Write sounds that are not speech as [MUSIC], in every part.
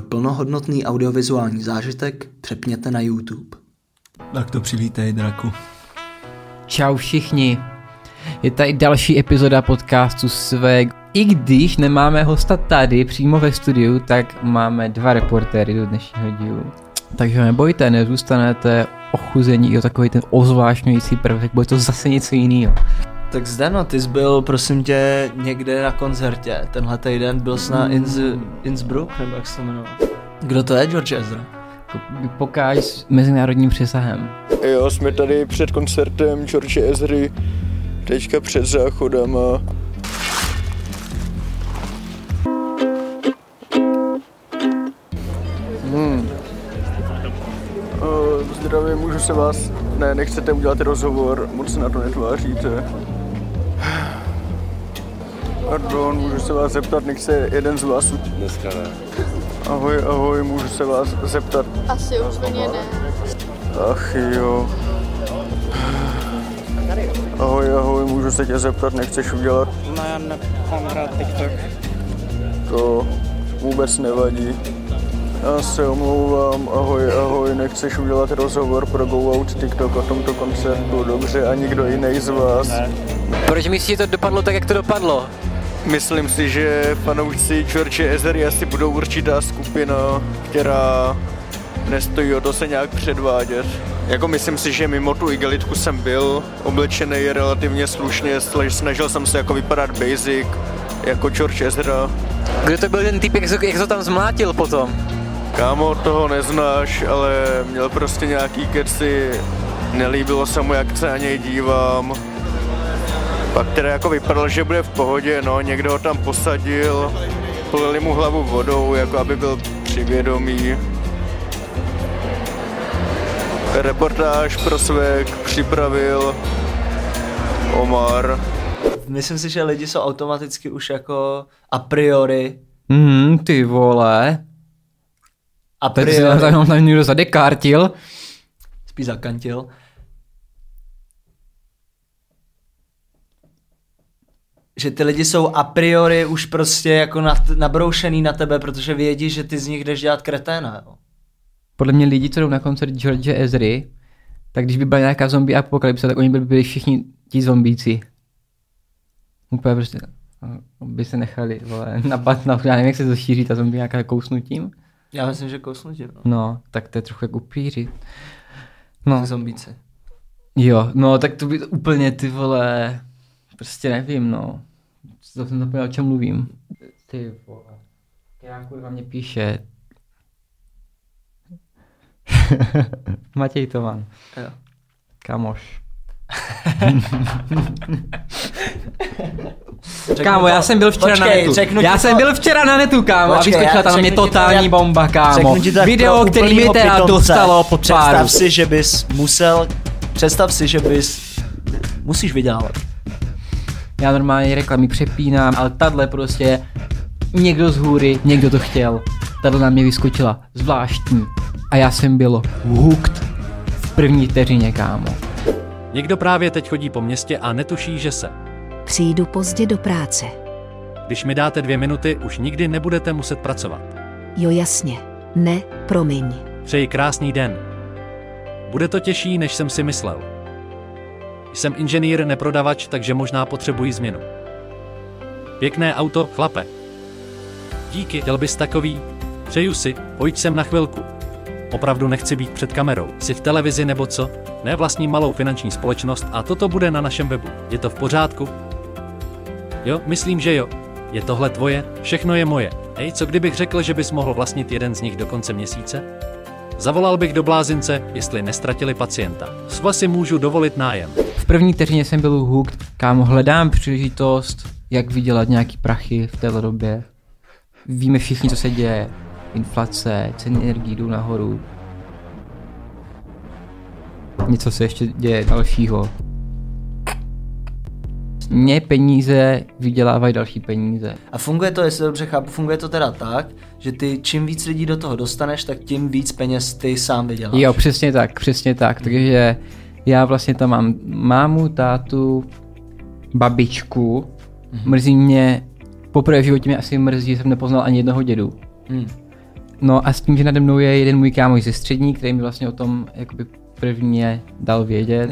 Pro plnohodnotný audiovizuální zážitek přepněte na YouTube. Tak to přivítej, Draku. Čau všichni. Je tady další epizoda podcastu Svek. I když nemáme hosta tady přímo ve studiu, tak máme dva reportéry do dnešního dílu. Takže nebojte, nezůstanete ochuzení i o takový ten ozvášňující prvek, bude to zase něco jiného. Tak Zdeno, ty jsi byl, prosím tě, někde na koncertě. Tenhle týden byl jsi na Inz, Innsbruck, nebo jak se to jmenuje? Kdo to je, George Ezra? Pokáž s mezinárodním přesahem. Jo, jsme tady před koncertem George Ezry, teďka před záchodem a Hmm. Uh, zdravím, můžu se vás... Ne, nechcete udělat rozhovor, moc se na to netváříte. Pardon, můžu se vás zeptat, nech se jeden z vás... Dneska ne. Ahoj, ahoj, můžu se vás zeptat. Asi úplně ne. Ach jo. Ahoj, ahoj, můžu se tě zeptat, nechceš udělat? Ne, já nemám rád TikTok. To vůbec nevadí. Já se omlouvám, ahoj, ahoj, nechceš udělat rozhovor pro Go Out TikTok o tomto koncertu, dobře, a nikdo jiný z vás? Ne. Proč myslíš, že to dopadlo tak, jak to dopadlo? Myslím si, že fanoušci George Ezery asi budou určitá skupina, která nestojí o to se nějak předvádět. Jako myslím si, že mimo tu igelitku jsem byl oblečený relativně slušně, sl- snažil jsem se jako vypadat basic, jako George Ezra. Kdo to byl ten typ, jak, to- jak to tam zmlátil potom? Kámo, toho neznáš, ale měl prostě nějaký keci, nelíbilo se mu, jak se na něj dívám. Pak teda jako vypadal, že bude v pohodě, no, někdo ho tam posadil, polili mu hlavu vodou, jako aby byl přivědomý. Reportáž pro svek připravil Omar. Myslím si, že lidi jsou automaticky už jako a priori, Mhm, ty vole. a se priori, tam tam někdo zadekartil. spíš zakantil, že ty lidi jsou a priori už prostě jako na, nabroušený na tebe, protože vědí, že ty z nich jdeš dělat kreténa, jo. Podle mě lidi, co jdou na koncert George Ezry, tak když by byla nějaká zombie apokalypse, tak oni by byli všichni ti zombíci. Úplně prostě no, by se nechali vole, [LAUGHS] napat na, já nevím, jak se to šíří ta zombie nějaká kousnutím. Já myslím, že kousnutí, no. No, tak to je trochu jak upíři. No, Ty zombíci. jo, no, tak to by úplně ty vole, prostě nevím, no. To jsem zapomněl, o čem mluvím. Ty vole. Já kurva mě píše. [LAUGHS] Matěj Toman. Jo. Kamoš. [LAUGHS] Kámo, to- já jsem byl včera Počkej, na netu. řeknu Já ti jsem to- byl včera na netu, kámo, Počkej, a vyskočila tam mě to totální jak- bomba, kámo. To Video, který mi teda pitomce. dostalo pod Představ páru. si, že bys musel, představ si, že bys, musíš vydělávat. Já normálně reklamy přepínám, ale tadle prostě někdo z hůry, někdo to chtěl. Tadle na mě vyskočila, zvláštní. A já jsem byl hooked v první vteřině, kámo. Někdo právě teď chodí po městě a netuší, že se. Přijdu pozdě do práce. Když mi dáte dvě minuty, už nikdy nebudete muset pracovat. Jo jasně. Ne, promiň. Přeji krásný den. Bude to těžší, než jsem si myslel. Jsem inženýr, neprodavač, takže možná potřebuji změnu. Pěkné auto, chlape. Díky, chtěl bys takový? Přeju si, pojď sem na chvilku. Opravdu nechci být před kamerou. Jsi v televizi nebo co? Ne vlastní malou finanční společnost a toto bude na našem webu. Je to v pořádku? Jo, myslím, že jo. Je tohle tvoje? Všechno je moje. Hej, co kdybych řekl, že bys mohl vlastnit jeden z nich do konce měsíce? Zavolal bych do blázince, jestli nestratili pacienta. Sva si můžu dovolit nájem. První vteřině jsem byl hooked, kámo, hledám příležitost, jak vydělat nějaký prachy v této době. Víme všichni, co se děje. Inflace, ceny energií jdou nahoru. Něco se ještě děje dalšího. Mě peníze vydělávají další peníze. A funguje to, jestli dobře chápu, funguje to teda tak, že ty čím víc lidí do toho dostaneš, tak tím víc peněz ty sám vyděláš. Jo, přesně tak, přesně tak. Takže já vlastně tam mám mámu, tátu, babičku. Mrzí mě, poprvé v životě mě asi mrzí, že jsem nepoznal ani jednoho dědu. Hmm. No a s tím, že nade mnou je jeden můj kámoš ze střední, který mi vlastně o tom jakoby prvně dal vědět.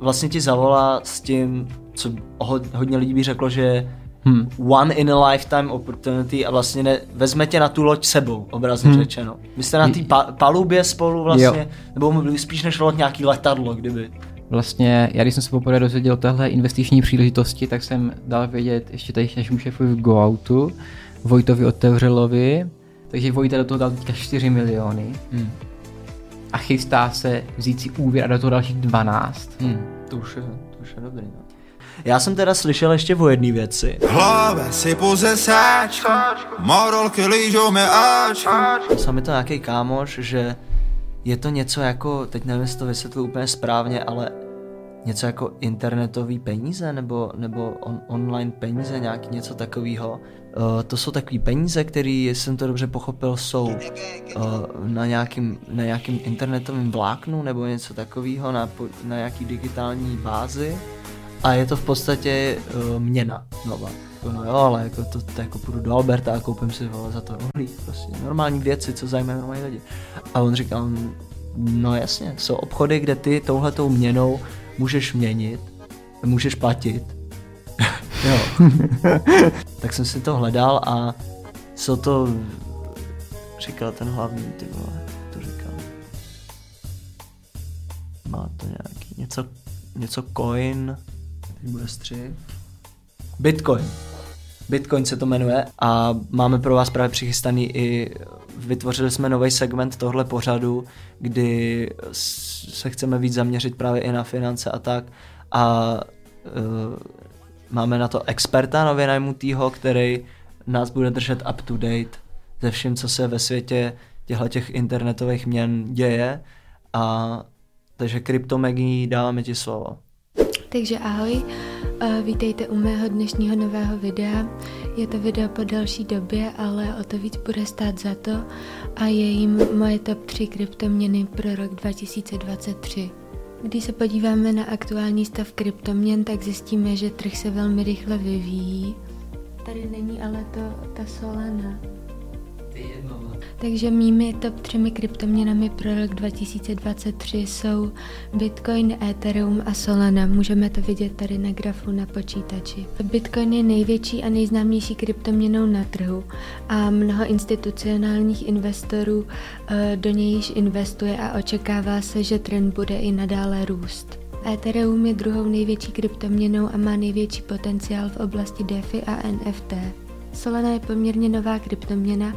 Vlastně ti zavolá s tím, co ho, hodně lidí by řeklo, že Hmm. one in a lifetime opportunity a vlastně ne, vezme tě na tu loď sebou, obrazně Hmm. řečeno. Vy jste na té pa, palubě spolu vlastně, Jo. nebo spíš než loď nějaký letadlo, kdyby. Vlastně, já když jsem se poprvé dozvěděl o téhle investiční příležitosti, tak jsem dal vědět ještě tady našemu šéfovi v GoOutu, Vojtovi Otevřelovi, takže Vojta do toho dal teďka 4 miliony Hmm. a chystá se vzít si úvěr a do toho dalších 12. Hmm. To už je, to už je dobrý, no. Já jsem teda slyšel ještě o jedné věci. Hlave si pouze sáčku, morolky lížou mi áčku. Psal mi to nějaký kámoš, že je to něco jako, teď nevím, jestli to vysvětlil úplně správně, ale něco jako internetový peníze nebo, nebo on, online peníze, nějaký něco takového. Uh, to jsou takové peníze, které, jsem to dobře pochopil, jsou uh, na, nějakým, na nějakým internetovém vláknu nebo něco takového na, na nějaký digitální bázi a je to v podstatě uh, měna nová. No jo, ale jako to, to jako půjdu do Alberta a koupím si vole, za to rohlík, prostě normální věci, co zajímají normální lidi. A on říkal, no jasně, jsou obchody, kde ty touhletou měnou můžeš měnit, můžeš platit. [LAUGHS] jo. tak jsem si to hledal a co to říkal ten hlavní, ty vole, to říkal. Má to nějaký, něco, něco coin, bude střih. Bitcoin. Bitcoin se to jmenuje a máme pro vás právě přichystaný i, vytvořili jsme nový segment tohle pořadu, kdy se chceme víc zaměřit právě i na finance a tak a uh, máme na to experta nově najmutýho, který nás bude držet up to date ze vším, co se ve světě těchto těch internetových měn děje a takže Kryptomegii dáváme ti slovo. Takže ahoj, eh, vítejte u mého dnešního nového videa. Je to video po delší době, ale o to víc bude stát za to a je jim moje top 3 kryptoměny pro rok 2023. Když se podíváme na aktuální stav kryptoměn, tak zjistíme, že trh se velmi rychle vyvíjí. Tady není ale to, ta Solana. Takže mými top třemi kryptoměnami pro rok 2023 jsou Bitcoin, Ethereum a Solana. Můžeme to vidět tady na grafu na počítači. Bitcoin je největší a nejznámější kryptoměnou na trhu a mnoho institucionálních investorů eh, do něj již investuje a očekává se, že trend bude i nadále růst. Ethereum je druhou největší kryptoměnou a má největší potenciál v oblasti DeFi a NFT. Solana je poměrně nová kryptoměna,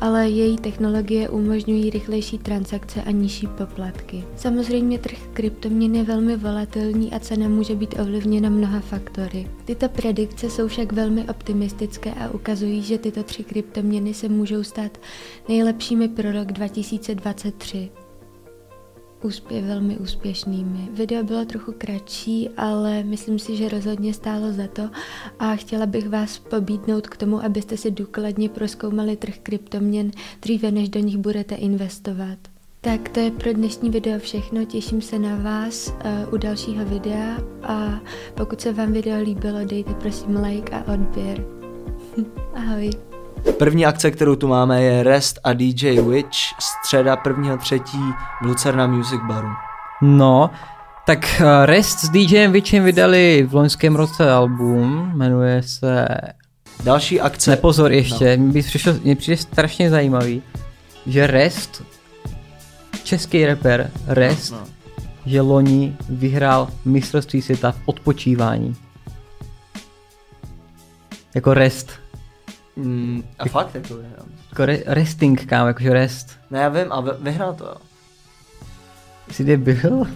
ale její technologie umožňují rychlejší transakce a nižší poplatky. Samozřejmě trh kryptoměn je velmi volatilní a cena může být ovlivněna mnoha faktory. Tyto predikce jsou však velmi optimistické a ukazují, že tyto tři kryptoměny se můžou stát nejlepšími pro rok 2023 úspě, velmi úspěšnými. Video bylo trochu kratší, ale myslím si, že rozhodně stálo za to a chtěla bych vás pobídnout k tomu, abyste si důkladně proskoumali trh kryptoměn dříve, než do nich budete investovat. Tak to je pro dnešní video všechno, těším se na vás uh, u dalšího videa a pokud se vám video líbilo, dejte prosím like a odběr. [LAUGHS] Ahoj. První akce, kterou tu máme, je Rest a DJ Witch, středa 1.3. v Lucerna Music Baru. No, tak eh, Rest s DJem Witchem vydali v loňském roce album, jmenuje se... Další akce... Nepozor ještě, no. mi přišlo, mně přijde strašně zajímavý, že Rest, český rapper Rest, No. že loni vyhrál mistrovství světa v odpočívání. Jako rest. Mm, a fakt jako je, jo. Jako re- resting, kámo, jakože rest. Ne, já vím, a vy- vyhrál to, jo. Jsi kde byl?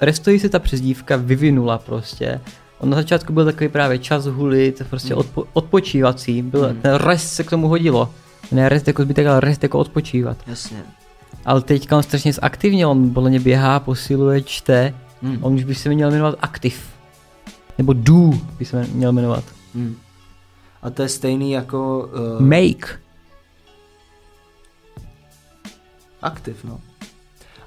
Restojí se ta přezdívka vyvinula prostě. On na začátku byl takový právě čas hulit, prostě Hmm. odpo- odpočívací. Byl, Hmm. Ten rest se k tomu hodilo. Ne rest jako zbytek, ale rest jako odpočívat. Jasně. Ale teďka on strašně zaktivně, on podle mě běhá, posiluje, čte. Hmm. On už by se měl jmenovat aktiv. Nebo do by se měl jmenovat. Hmm. A to je stejný jako... Uh, Make. Aktiv, no.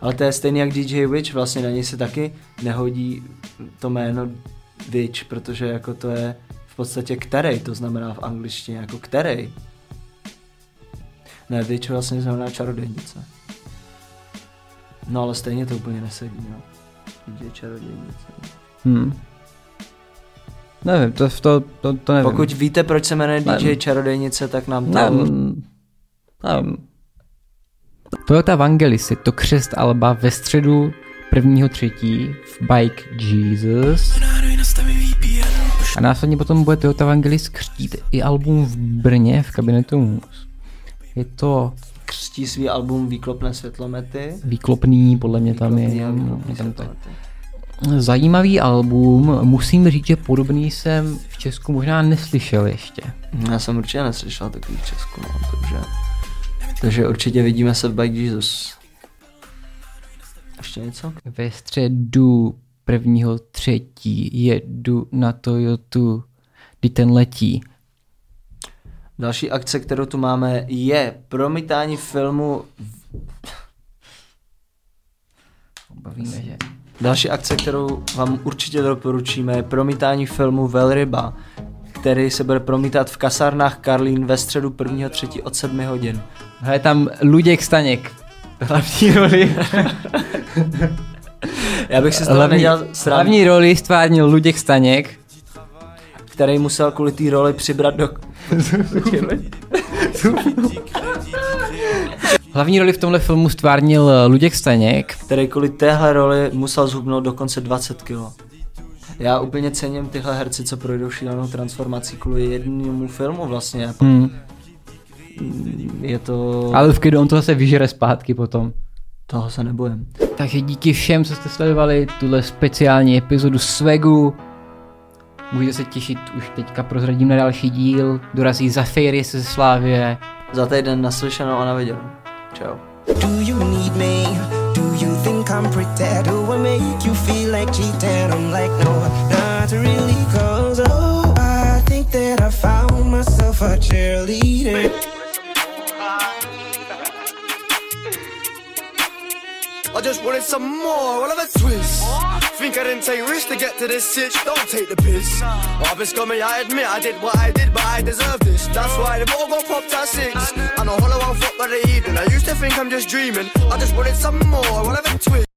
Ale to je stejný jak DJ Witch, vlastně na něj se taky nehodí to jméno Witch, protože jako to je v podstatě který, to znamená v angličtině jako který. Ne, Witch vlastně znamená čarodějnice. No ale stejně to úplně nesedí, no. DJ čarodějnice. Hmm. Nevím, to, to, to, to nevím. Pokud víte, proč se jmenuje DJ Nevím. čarodějnice, tak nám to... Nevím. Nevím. Toyota Vangelis je to křest Alba ve středu prvního třetí v Bike Jesus. A následně potom bude Toyota Vangelis křtít i album v Brně v kabinetu Mus. Je to Křtí svý album Výklopné světlomety. výklopný, podle mě tam je. Výklopný výklopný tam. Zajímavý album, musím říct, že podobný jsem v Česku možná neslyšel ještě. Já jsem určitě neslyšel takový v Česku, no, takže... Takže určitě vidíme se v Bike Jesus. Ještě něco? Ve středu prvního třetí jedu na Toyotu, kdy ten letí. Další akce, kterou tu máme, je promítání filmu... Bavíme, že... Další akce, kterou vám určitě doporučíme, je promítání filmu Velryba, který se bude promítat v kasárnách Karlín ve středu 1. třetí od 7 hodin. Hele tam Luděk Staněk. Hlavní roli. Já bych si z toho hlavní, nedělal hlavní roli stvárnil Luděk Staněk. který musel kvůli té roli přibrat do... [LAUGHS] Hlavní roli v tomhle filmu stvárnil Luděk Staněk. který kvůli téhle roli musel zhubnout dokonce 20 kg. Já úplně cením tyhle herci, co projdou šílenou transformací kvůli jednému filmu vlastně. Jako Hmm. Je to... Ale v klidu on to zase vyžere zpátky potom. Toho se nebojím. Takže díky všem, co jste sledovali tuhle speciální epizodu Svegu. Můžete se těšit, už teďka prozradím na další díl. Dorazí za Fairy se Slávě. Za týden naslyšenou a na viděnou. Čau. Do you need me? Do you think I'm pretend? Do I make you feel like cheating? I'm like, no, not really, cause oh, I think that I found myself a cheerleader. I just wanted some more, well, have a twist. Think I didn't take risks to get to this sitch, don't take the piss. I've been scummy, I admit I did what I did, but I deserve this. That's why the ball got popped at six. And a hollow out foot by the evening. I used to think I'm just dreaming. I just wanted some more, well, have a twist.